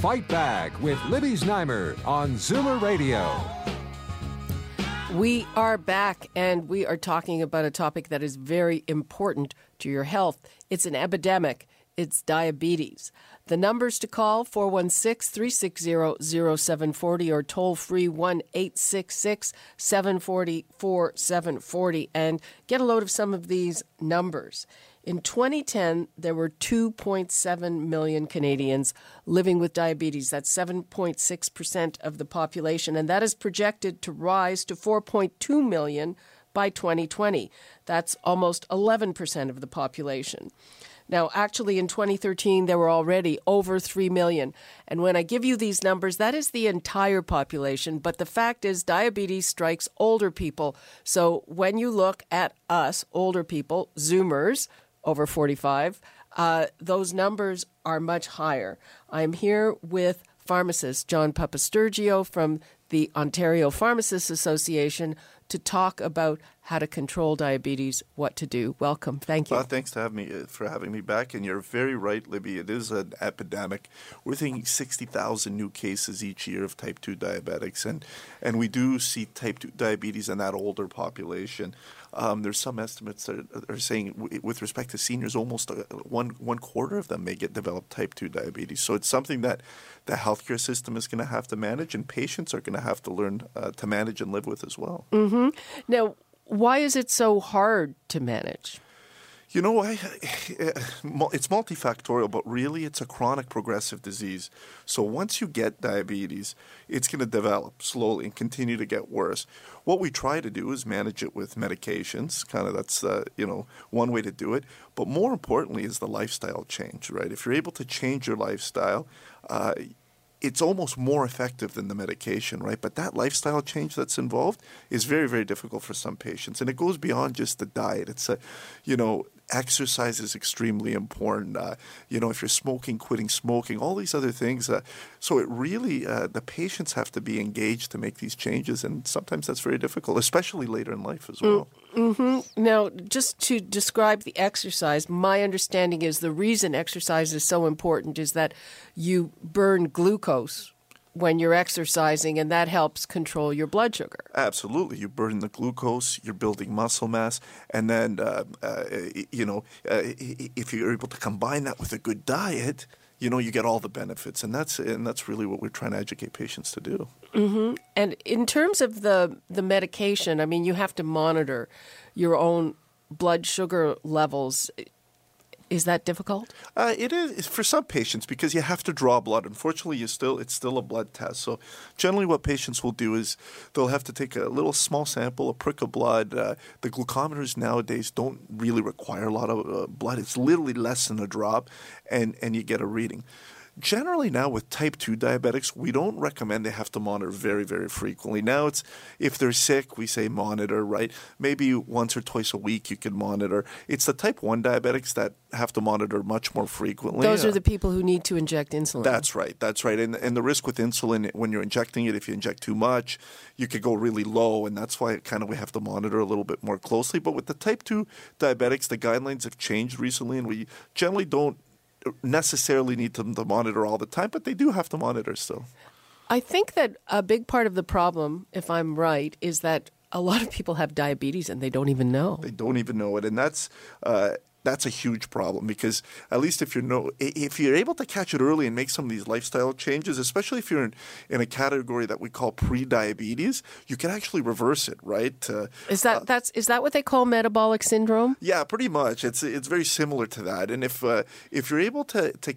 Fight Back with Libby Znaimer on Zoomer Radio. We are back and we are talking about a topic that is very important to your health. It's an epidemic, it's diabetes. The numbers to call 416 360 0740 or toll free 1 866 740 4740 and get a load of some of these numbers. In 2010, there were 2.7 million Canadians living with diabetes. That's 7.6% of the population, and that is projected to rise to 4.2 million by 2020. That's almost 11% of the population. Now, actually, in 2013, there were already over 3 million. And when I give you these numbers, that is the entire population. But the fact is, diabetes strikes older people. So when you look at us, older people, Zoomers, over 45, uh, those numbers are much higher. I'm here with pharmacist John Papastergiou from the Ontario Pharmacists Association to talk about how to control diabetes, what to do. Welcome. Thank you. Well, thanks to have me uh, for having me back. And you're very right, Libby. It is an epidemic. We're thinking 60,000 new cases each year of type 2 diabetics, and and we do see type 2 diabetes in that older population. Um, there's some estimates that are saying, with respect to seniors, almost uh, one one quarter of them may get developed type two diabetes. So it's something that the healthcare system is going to have to manage, and patients are going to have to learn uh, to manage and live with as well. Mm-hmm. Now, why is it so hard to manage? You know, I, it's multifactorial, but really it's a chronic progressive disease. So once you get diabetes, it's going to develop slowly and continue to get worse. What we try to do is manage it with medications. Kind of that's uh, you know one way to do it. But more importantly is the lifestyle change, right? If you're able to change your lifestyle, uh, it's almost more effective than the medication, right? But that lifestyle change that's involved is very, very difficult for some patients, and it goes beyond just the diet. It's a, you know, exercise is extremely important. Uh, you know, if you're smoking, quitting smoking, all these other things. Uh, so it really, uh, the patients have to be engaged to make these changes, and sometimes that's very difficult, especially later in life as well. Mm-hmm. Now, just to describe the exercise, my understanding is the reason exercise is so important is that you burn glucose when you're exercising, and that helps control your blood sugar. Absolutely, you burn the glucose, you're building muscle mass, and then uh, uh, you know uh, if you're able to combine that with a good diet, you know you get all the benefits, and that's and that's really what we're trying to educate patients to do. Mm-hmm. And in terms of the the medication, I mean, you have to monitor your own blood sugar levels is that difficult? Uh, it is for some patients because you have to draw blood. Unfortunately, you still it's still a blood test. So generally, what patients will do is they'll have to take a little small sample, a prick of blood. Uh, the glucometers nowadays don't really require a lot of uh, blood. It's literally less than a drop, and and you get a reading generally now with type 2 diabetics we don't recommend they have to monitor very very frequently. Now it's if they're sick we say monitor right? Maybe once or twice a week you can monitor. It's the type 1 diabetics that have to monitor much more frequently. Those are the people who need to inject insulin. That's right that's right. And, and the risk with insulin when you're injecting it if you inject too much you could go really low and that's why kind of we have to monitor a little bit more closely. But with the type 2 diabetics the guidelines have changed recently and we generally don't necessarily need them to monitor all the time, but they do have to monitor still. I think that a big part of the problem, if I'm right, is that a lot of people have diabetes and they don't even know. They don't even know it, and that's uh, that's a huge problem because at least if you know if you're able to catch it early and make some of these lifestyle changes, especially if you're in, in a category that we call pre-diabetes, you can actually reverse it, right? Uh, is that uh, that's is that what they call metabolic syndrome? Yeah, pretty much. It's it's very similar to that, and if uh, if you're able to to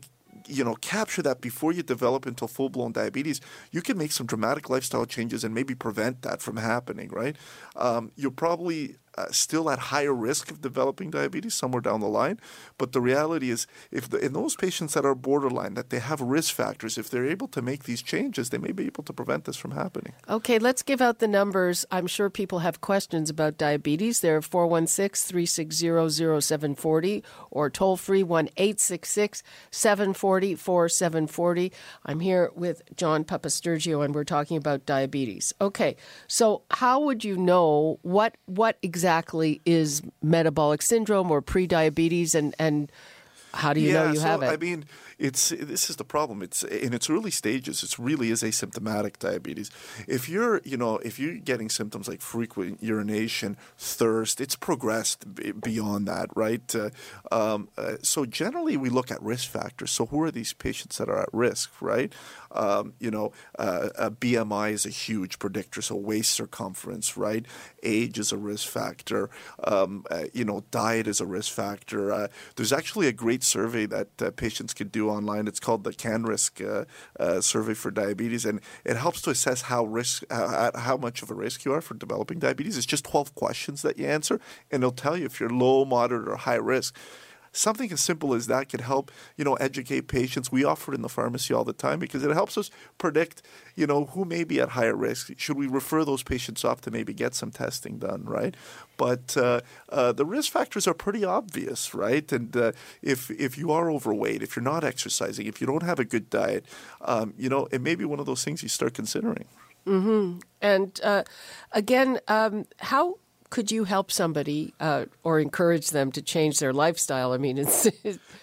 you know capture that before you develop into full blown diabetes, you can make some dramatic lifestyle changes and maybe prevent that from happening. Right? Um, you'll probably uh, still at higher risk of developing diabetes somewhere down the line. But the reality is, if the, in those patients that are borderline, that they have risk factors, if they're able to make these changes, they may be able to prevent this from happening. Okay, let's give out the numbers. I'm sure people have questions about diabetes. They're 416 360 0740 or toll free 1 866 740 4740. I'm here with John Papastergiou and we're talking about diabetes. Okay, so how would you know what what exactly is metabolic syndrome or prediabetes and and how do you yeah, know you so, have it? I mean, it's this is the problem. It's in its early stages. It really is asymptomatic diabetes. If you're, you know, if you're getting symptoms like frequent urination, thirst, it's progressed beyond that, right? Uh, um, uh, so generally, we look at risk factors. So who are these patients that are at risk, right? Um, you know, uh, BMI is a huge predictor. So waist circumference, right? Age is a risk factor. Um, uh, you know, diet is a risk factor. Uh, there's actually a great survey that uh, patients can do online. It's called the CanRisk uh, uh, survey for diabetes, and it helps to assess how risk uh, how much of a risk you are for developing diabetes. It's just 12 questions that you answer, and it'll tell you if you're low, moderate, or high risk something as simple as that could help you know educate patients. We offer it in the pharmacy all the time because it helps us predict you know who may be at higher risk. Should we refer those patients off to maybe get some testing done right? But uh, uh, the risk factors are pretty obvious right? And uh, if if you are overweight if you're not exercising if you don't have a good diet um, you know it may be one of those things you start considering. Mm-hmm. and uh, again um, how could you help somebody uh, or encourage them to change their lifestyle? I mean, it's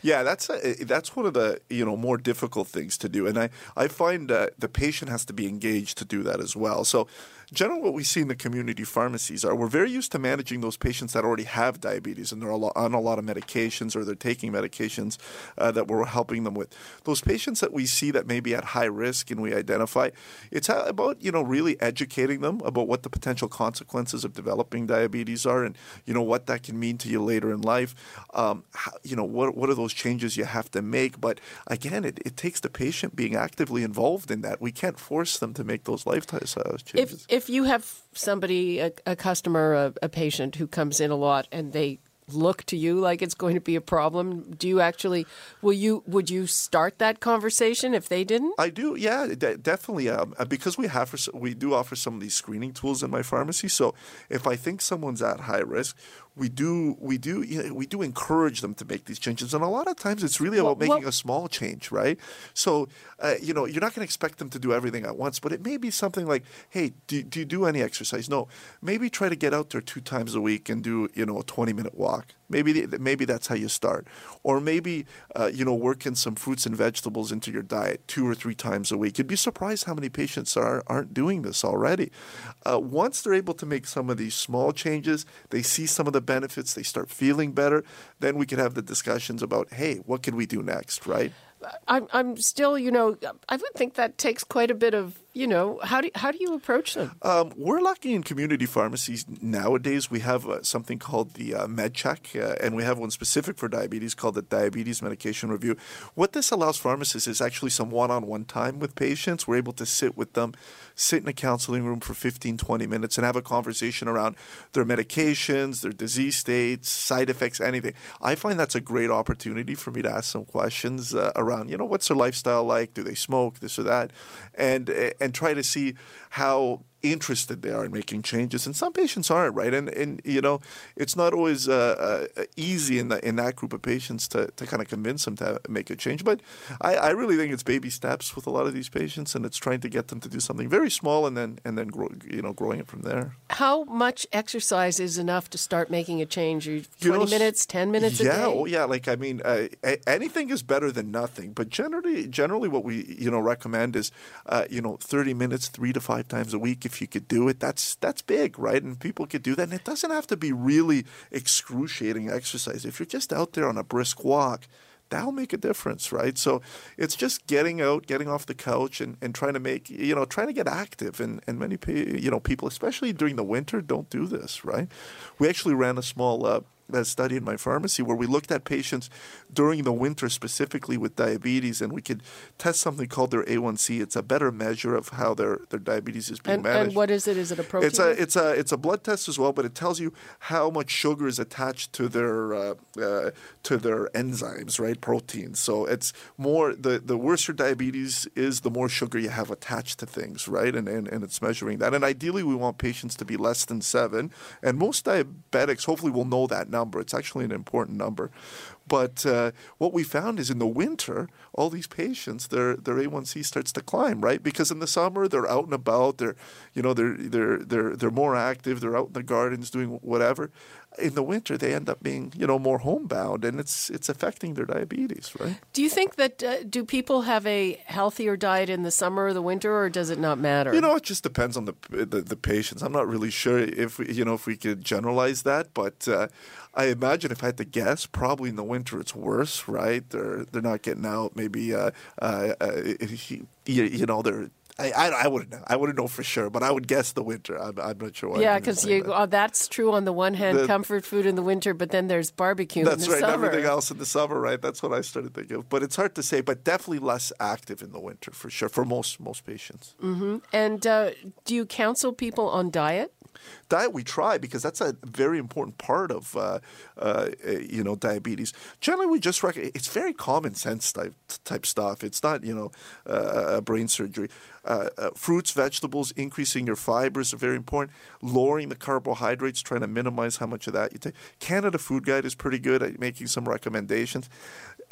yeah, that's a, that's one of the you know more difficult things to do, and I I find uh, the patient has to be engaged to do that as well. So generally what we see in the community pharmacies are we're very used to managing those patients that already have diabetes and they're on a lot of medications or they're taking medications uh, that we're helping them with. Those patients that we see that may be at high risk and we identify, it's about you know really educating them about what the potential consequences of developing diabetes are and you know what that can mean to you later in life. Um, how, you know what what are those changes you have to make? But again, it, it takes the patient being actively involved in that. We can't force them to make those lifestyle changes. If, if you have somebody, a, a customer, a, a patient who comes in a lot and they look to you like it's going to be a problem do you actually will you would you start that conversation if they didn't? I do yeah de- definitely um, uh, because we have we do offer some of these screening tools in my pharmacy. So if i think someone's at high risk we do we do you know, we do encourage them to make these changes, and a lot of times it's really about well, making well, a small change, right? So uh, you know you're not going to expect them to do everything at once, but it may be something like, hey, do, do you do any exercise? No, maybe try to get out there two times a week and do you know a 20 minute walk. Maybe maybe that's how you start, or maybe uh, you know work in some fruits and vegetables into your diet two or three times a week. You'd be surprised how many patients are aren't doing this already. Uh, once they're able to make some of these small changes, they see some of the benefits, they start feeling better, then we can have the discussions about, hey, what can we do next, right? I'm, I'm still, you know, I would think that takes quite a bit of you know, how do how do you approach them? Um, we're lucky in community pharmacies nowadays. We have uh, something called the uh, MedsCheck, uh, and we have one specific for diabetes called the Diabetes Medication Review. What this allows pharmacists is actually some one-on-one time with patients. We're able to sit with them, sit in a counseling room for 15, 20 minutes, and have a conversation around their medications, their disease states, side effects, anything. I find that's a great opportunity for me to ask some questions uh, around, you know, what's their lifestyle like? Do they smoke? This or that, and and and try to see how interested they are in making changes, and some patients aren't, right? And and you know, it's not always uh, uh, easy in that in that group of patients to, to kind of convince them to make a change. But I, I really think it's baby steps with a lot of these patients, and it's trying to get them to do something very small, and then and then grow, you know, growing it from there. How much exercise is enough to start making a change? Twenty you know, minutes, ten minutes yeah, a day? Oh, yeah. Like I mean, uh, anything is better than nothing. But generally, generally, what we you know recommend is uh, you know thirty minutes, three to five times a week if you could do it, that's that's big, right? And people could do that. And it doesn't have to be really excruciating exercise. If you're just out there on a brisk walk, that'll make a difference, right? So it's just getting out, getting off the couch, and, and trying to make you know trying to get active. And and many you know people, especially during the winter, don't do this, right? We actually ran a small. Uh, a study in my pharmacy where we looked at patients during the winter specifically with diabetes, and we could test something called their A1C. It's a better measure of how their, their diabetes is being and, managed. And what is it? Is it a protein? It's a it's a it's a blood test as well, but it tells you how much sugar is attached to their uh, uh, to their enzymes, right? Proteins. So it's more the the worse your diabetes is, the more sugar you have attached to things, right? And and, and it's measuring that. And ideally, we want patients to be less than seven. And most diabetics hopefully will know that number. It's actually an important number. But uh, what we found is in the winter, all these patients, their their A1C starts to climb, right? Because in the summer they're out and about, they're you know they're they're they're they're more active, they're out in the gardens doing whatever. In the winter, they end up being you know more homebound, and it's it's affecting their diabetes, right? Do you think that uh, do people have a healthier diet in the summer or the winter, or does it not matter? You know, it just depends on the the, the patients. I'm not really sure if we, you know if we could generalize that, but uh, I imagine if I had to guess, probably in the winter it's worse, right? They're they're not getting out. Maybe uh, uh, you, you know they're I, I, I, wouldn't know. I wouldn't know for sure, but I would guess the winter. I'm, I'm not sure why. Yeah, because you that. oh, that's true on the one hand, the, comfort food in the winter, but then there's barbecue. That's right. Summer. Everything else in the summer, right? That's what I started thinking of. But it's hard to say. But definitely less active in the winter for sure for most most patients. Mm-hmm. And uh, do you counsel people on diet? Diet we try because that's a very important part of uh, uh, you know diabetes. Generally, we just recommend it's very common sense type type stuff. It's not you know uh, brain surgery. Uh, uh, fruits, vegetables, increasing your fibers are very important. Lowering the carbohydrates, trying to minimize how much of that you take. Canada Food Guide is pretty good at making some recommendations.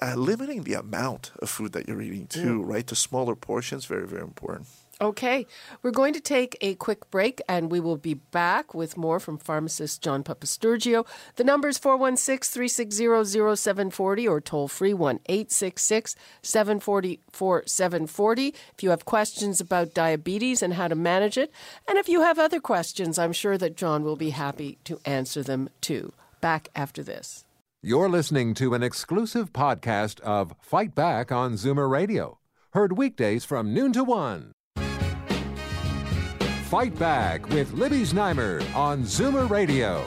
Uh, limiting the amount of food that you're eating too, yeah. right? To smaller portions, very very important. Okay, we're going to take a quick break and we will be back with more from pharmacist John Papastergiou. The number is 416 360 0740 or toll free 1 866 744 740 if you have questions about diabetes and how to manage it. And if you have other questions, I'm sure that John will be happy to answer them too. Back after this. You're listening to an exclusive podcast of Fight Back on Zoomer Radio, heard weekdays from noon to 1. Fight Back with Libby Znaimer on Zoomer Radio.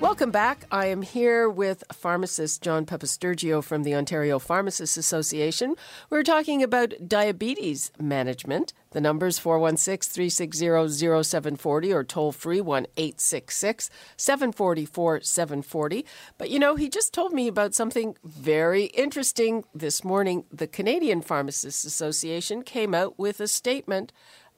Welcome back. I am here with pharmacist John Papastergiou from the Ontario Pharmacists Association. We're talking about diabetes management. The number's 416 360 0740 or toll free 1 866 744 740. But you know, he just told me about something very interesting this morning. The Canadian Pharmacists Association came out with a statement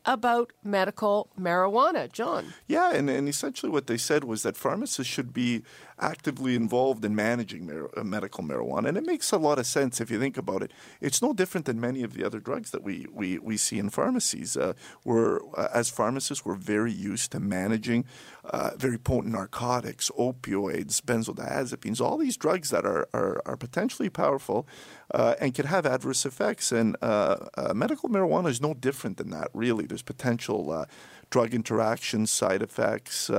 about medical marijuana. John. Yeah, and, and essentially what they said was that pharmacists should be actively involved in managing mar- uh, medical marijuana. And it makes a lot of sense if you think about it. It's no different than many of the other drugs that we, we, we see in pharmacies. Uh, we're, uh, as pharmacists, we're very used to managing uh, very potent narcotics, opioids, benzodiazepines, all these drugs that are, are, are potentially powerful uh, and can have adverse effects. And uh, medical marijuana is no different than that, really. There's potential drug interactions, side effects.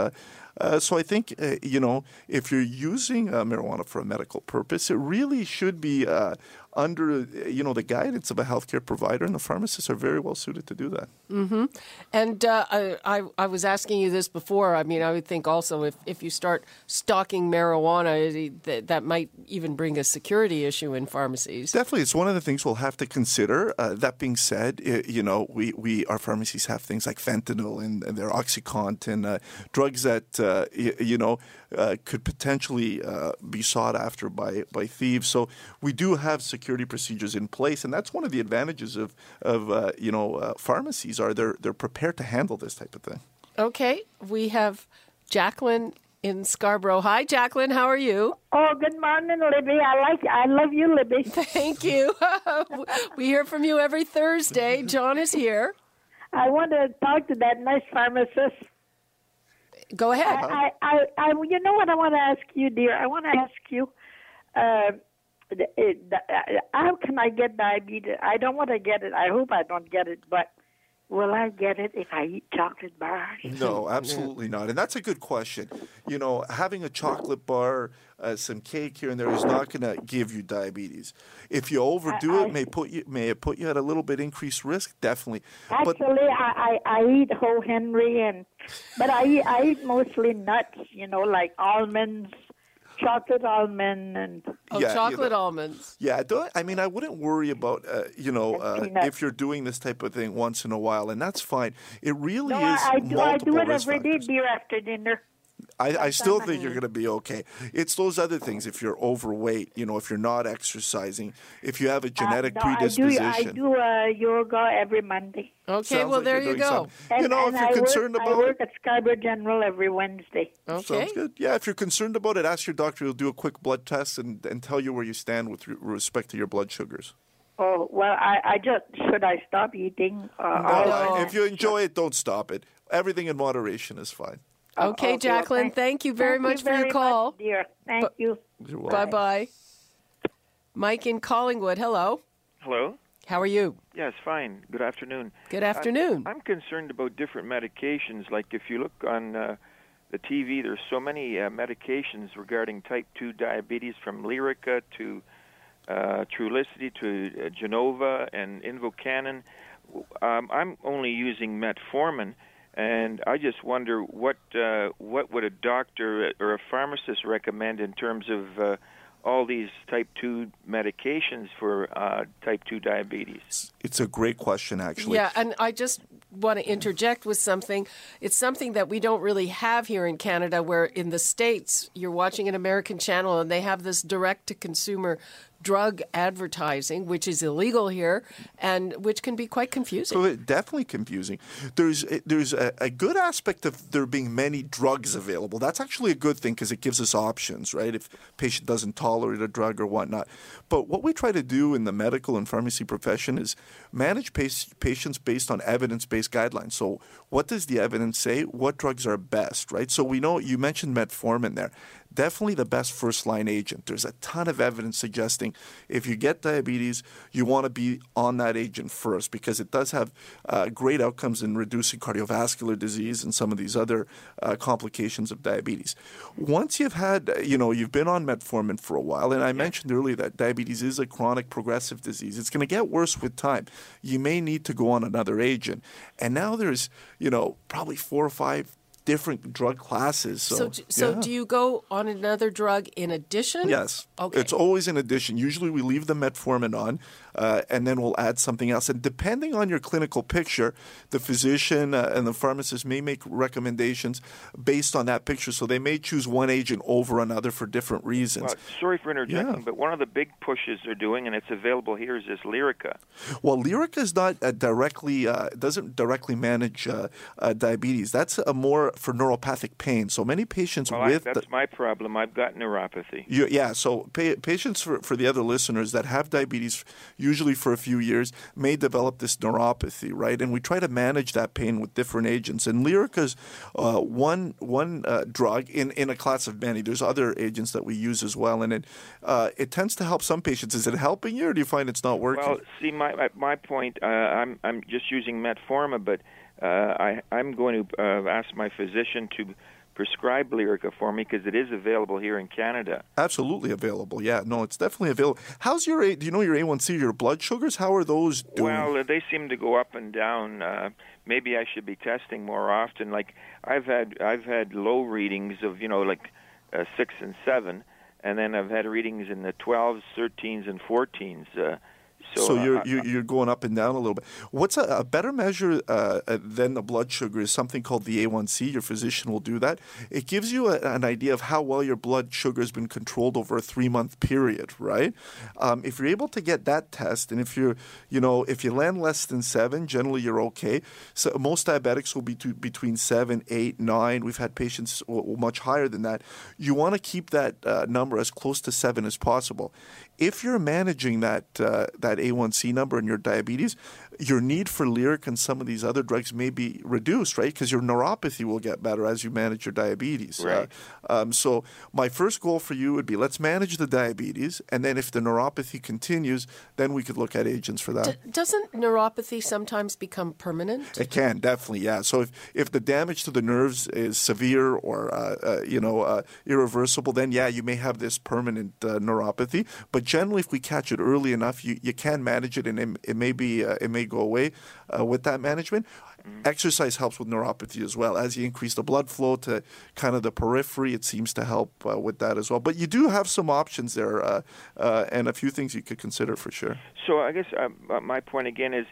Uh, so I think uh, you know if you're using uh, marijuana for a medical purpose, it really should be uh, under you know the guidance of a healthcare provider, and the pharmacists are very well suited to do that. Mm-hmm. And uh, I, I was asking you this before. I mean, I would think also if, if you start stocking marijuana, that, that might even bring a security issue in pharmacies. Definitely, it's one of the things we'll have to consider. Uh, that being said, it, you know, we, we our pharmacies have things like fentanyl and, and their OxyContin, uh, drugs that uh, you, you, know uh, could potentially uh, be sought after by by thieves. So we do have security security procedures in place, and that's one of the advantages of of uh, you know uh, pharmacies are they're they're prepared to handle this type of thing. Okay, we have Jacqueline in Scarborough. Hi, Jacqueline. How are you? Oh, good morning, Libby. I like. I love you, Libby. Thank you. we hear from you every Thursday. John is here. I want to talk to that nice pharmacist. Go ahead. I, I, I, I, you know what I want to ask you, dear? I want to ask you. It, uh, how can I get diabetes? I don't want to get it. I hope I don't get it. But will I get it if I eat chocolate bars? No, absolutely not. And that's a good question. You know, having a chocolate bar, uh, some cake here and there is not going to give you diabetes. If you overdo I- it, may put you may it put you at a little bit increased risk. Definitely. But Actually, I, I, I eat whole Henry, and but I I eat mostly nuts. You know, like almonds, chocolate almond, and Oh, Yeah, you chocolate know. almonds. Yeah, don't, I mean, I wouldn't worry about, uh, you know, uh, if you're doing this type of thing once in a while, and that's fine. It really no, is I, I do I multiple do it risk every day, factors. dear, after dinner. I, I still think you're going to be okay. It's those other things. If you're overweight, you know, if you're not exercising, if you have a genetic uh, no, predisposition. I do, I do uh, yoga every Monday. Okay, Sounds well, like there you're you doing go. something. And, you know, if you're I concerned work, about I work at Scarborough General every Wednesday. Okay. Sounds good. Yeah, if you're concerned about it, ask your doctor. He'll do a quick blood test and, and tell you where you stand with respect to your blood sugars. Oh well, I, I just should I stop eating? Uh, No, all I- if you enjoy it, don't stop it. Everything in moderation is fine. Oh, Okay, well, Jacqueline, thank you very thank much you for your call. much, dear. Thank But- you. Bye bye. Mike in Collingwood, hello. Hello? How are you? Yes, fine. Good afternoon. Good afternoon. I, am concerned about different medications. Like if you look on uh, the TV, there's so many uh, medications regarding type 2 diabetes from Lyrica to uh, Trulicity to uh, Januvia and Invokana. Um, I'm only using metformin, and I just wonder what uh, what would a doctor or a pharmacist recommend in terms of uh, all these type 2 medications for uh, type 2 diabetes. It's a great question, actually. Yeah, and I just want to interject with something. It's something that we don't really have here in Canada, where in the States, you're watching an American channel and they have this direct to consumer drug advertising, which is illegal here and which can be quite confusing. Definitely confusing. There's eh, there's a, a good aspect of there being many drugs available. That's actually a good thing because it gives us options, right? If patient doesn't tolerate a drug or whatnot. But what we try to do in the medical and pharmacy profession is manage patients based on evidence-based guidelines. So what does the evidence say? What drugs are best, right? So we know you mentioned metformin there. Definitely the best first-line agent. There's a ton of evidence suggesting if you get diabetes, you want to be on that agent first because it does have uh, great outcomes in reducing cardiovascular disease and some of these other uh, complications of diabetes. Once you've had, you know, you've been on metformin for a while, and I mentioned earlier that diabetes is a chronic progressive disease. It's going to get worse with time. You may need to go on another agent. And now there's, you know, probably four or five different drug classes. So, So, so yeah. do you go on another drug in addition? Yes. Okay. It's always in addition. Usually we leave the metformin on, uh, and then we'll add something else. And depending on your clinical picture, the physician uh, and the pharmacist may make recommendations based on that picture. So they may choose one agent over another for different reasons. Well, sorry for interjecting, Yeah. but one of the big pushes they're doing, and it's available here, is this Lyrica. Well, Lyrica is not uh, directly uh, doesn't directly manage uh, uh, diabetes. That's a more for neuropathic pain. So many patients Well, I, with that's the, my problem. I've got neuropathy. You, yeah, so pa- patients for, for the other listeners that have diabetes, usually for a few years, may develop this neuropathy, right? And we try to manage that pain with different agents. And Lyrica's uh, one one uh, drug in, in a class of many. There's other agents that we use as well, and it uh, it tends to help some patients. Is it helping you, or do you find it's not working? Well, see, my my, my point. Uh, I'm I'm just using metformin, but uh, I I'm going to uh, ask my physician to prescribe Lyrica for me because it is available here in Canada. Absolutely available. Yeah, no, it's definitely available. How's your A? Do you know your A1C, your blood sugars? How are those doing? Well, uh, they seem to go up and down. Uh, maybe I should be testing more often. Like I've had I've had low readings of you know like uh, six and seven, and then I've had readings in the twelves, thirteens, and fourteens. Uh, so So, you're, uh, you're you're going up and down a little bit. What's a, a better measure uh, uh, than the blood sugar is something called the A1C. Your physician will do that. It gives you a, an idea of how well your blood sugar has been controlled over a three month period, right? Um, if you're able to get that test, and if you're you know if you land less than seven, generally you're okay. So most diabetics will be to, between seven, eight, nine. We've had patients w- much higher than that. You want to keep that uh, number as close to seven as possible. If you're managing that uh, that A1C number and your diabetes, your need for Lyric and some of these other drugs may be reduced, right? Because your neuropathy will get better as you manage your diabetes. Right. Uh, um, so my first goal for you would be let's manage the diabetes, and then if the neuropathy continues, then we could look at agents for that. D- doesn't neuropathy sometimes become permanent? It can definitely, yeah. So if, if the damage to the nerves is severe or uh, uh, you know uh, irreversible, then yeah, you may have this permanent uh, neuropathy. But generally, if we catch it early enough, you, you can manage it, and it, it may be uh, it may go away uh, with that management. Exercise helps with neuropathy as well. As you increase the blood flow to kind of the periphery, it seems to help uh, with that as well. But you do have some options there, uh, uh, and a few things you could consider for sure. So I guess uh, my point again is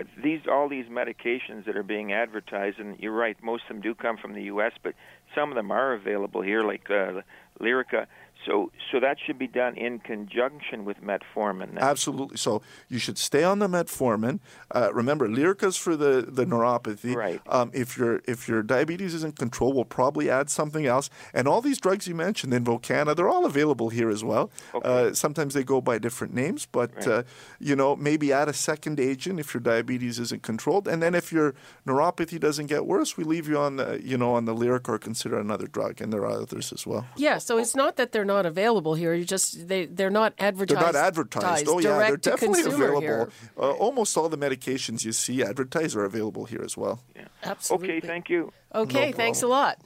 uh, these all these medications that are being advertised, and you're right, most of them do come from the U.S., but some of them are available here, like uh, Lyrica. So so that should be done in conjunction with metformin. then. Absolutely. So you should stay on the metformin. Uh, remember, Lyrica's for the, the neuropathy. Right. Um, if your if your diabetes is in control, we'll probably add something else. And all these drugs you mentioned, Invokana, they're all available here as well. Okay. Uh, sometimes they go by different names, but Right. uh, you know maybe add a second agent if your diabetes isn't controlled. And then if your neuropathy doesn't get worse, we leave you on the you know on the Lyric or consider another drug. And there are others as well. Yeah, so it's not that they're not available here. You just they they're not advertised. They're not advertised. Oh yeah, they're definitely available. Uh, almost all the medications you see advertised are available here as well. Absolutely. Okay, thank you. Okay, No thanks a lot.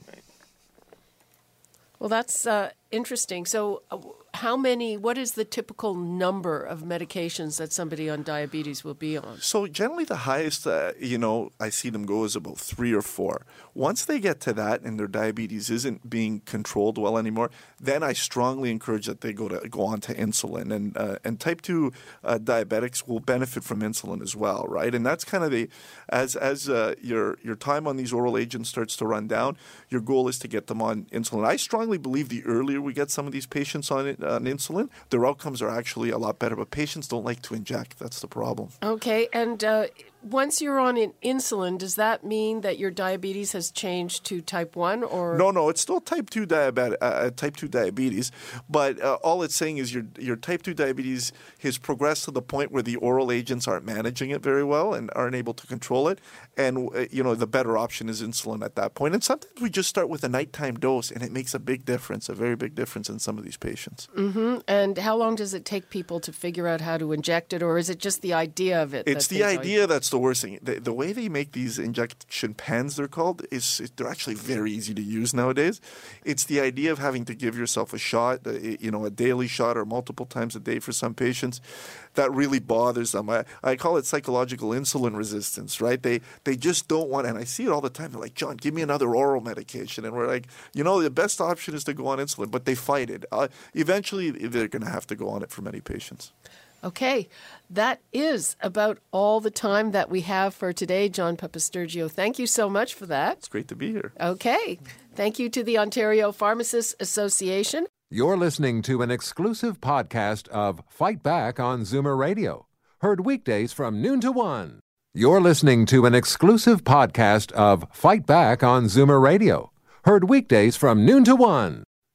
Well, that's uh, interesting. So, uh, how many? What is the typical number of medications that somebody on diabetes will be on? So generally, the highest uh, you know I see them go is about three or four. Once they get to that and their diabetes isn't being controlled well anymore, then I strongly encourage that they go to go on to insulin. And uh, and type two uh, diabetics will benefit from insulin as well, right? And that's kind of the as as uh, your your time on these oral agents starts to run down, your goal is to get them on insulin. I strongly believe the earlier we get some of these patients on on insulin, their outcomes are actually a lot better. But patients don't like to inject. That's the problem. Okay, and uh, once you're on in insulin, does that mean that your diabetes has changed to type one or No, no, it's still type two diabetes. Uh, type two diabetes, but uh, all it's saying is your your type two diabetes has progressed to the point where the oral agents aren't managing it very well and aren't able to control it. And uh, you know the better option is insulin at that point. And sometimes we just start with a nighttime dose, and it makes a big difference, a very big difference in some of these patients. And how long does it take people to figure out how to inject it, or is it just the idea of it? It's the they tell you? idea that's the worst thing. The, the way they make these injection pens, they're called, is they're actually very easy to use nowadays. It's the idea of having to give yourself a shot, uh, you know, a daily shot or multiple times a day for some patients, that really bothers them. I, I call it psychological insulin resistance, right? They they just don't want, and I see it all the time. They're like, John, give me another oral medication, and we're like, you know, the best option is to go on insulin, but they fight it. Uh, eventually, they're going to have to go on it for many patients. Okay, that is about all the time that we have for today, John Papastergiou. Thank you so much for that. It's great to be here. Okay, thank you to the Ontario Pharmacists Association. You're listening to an exclusive podcast of Fight Back on Zoomer Radio, heard weekdays from noon to one. You're listening to an exclusive podcast of Fight Back on Zoomer Radio, heard weekdays from noon to one.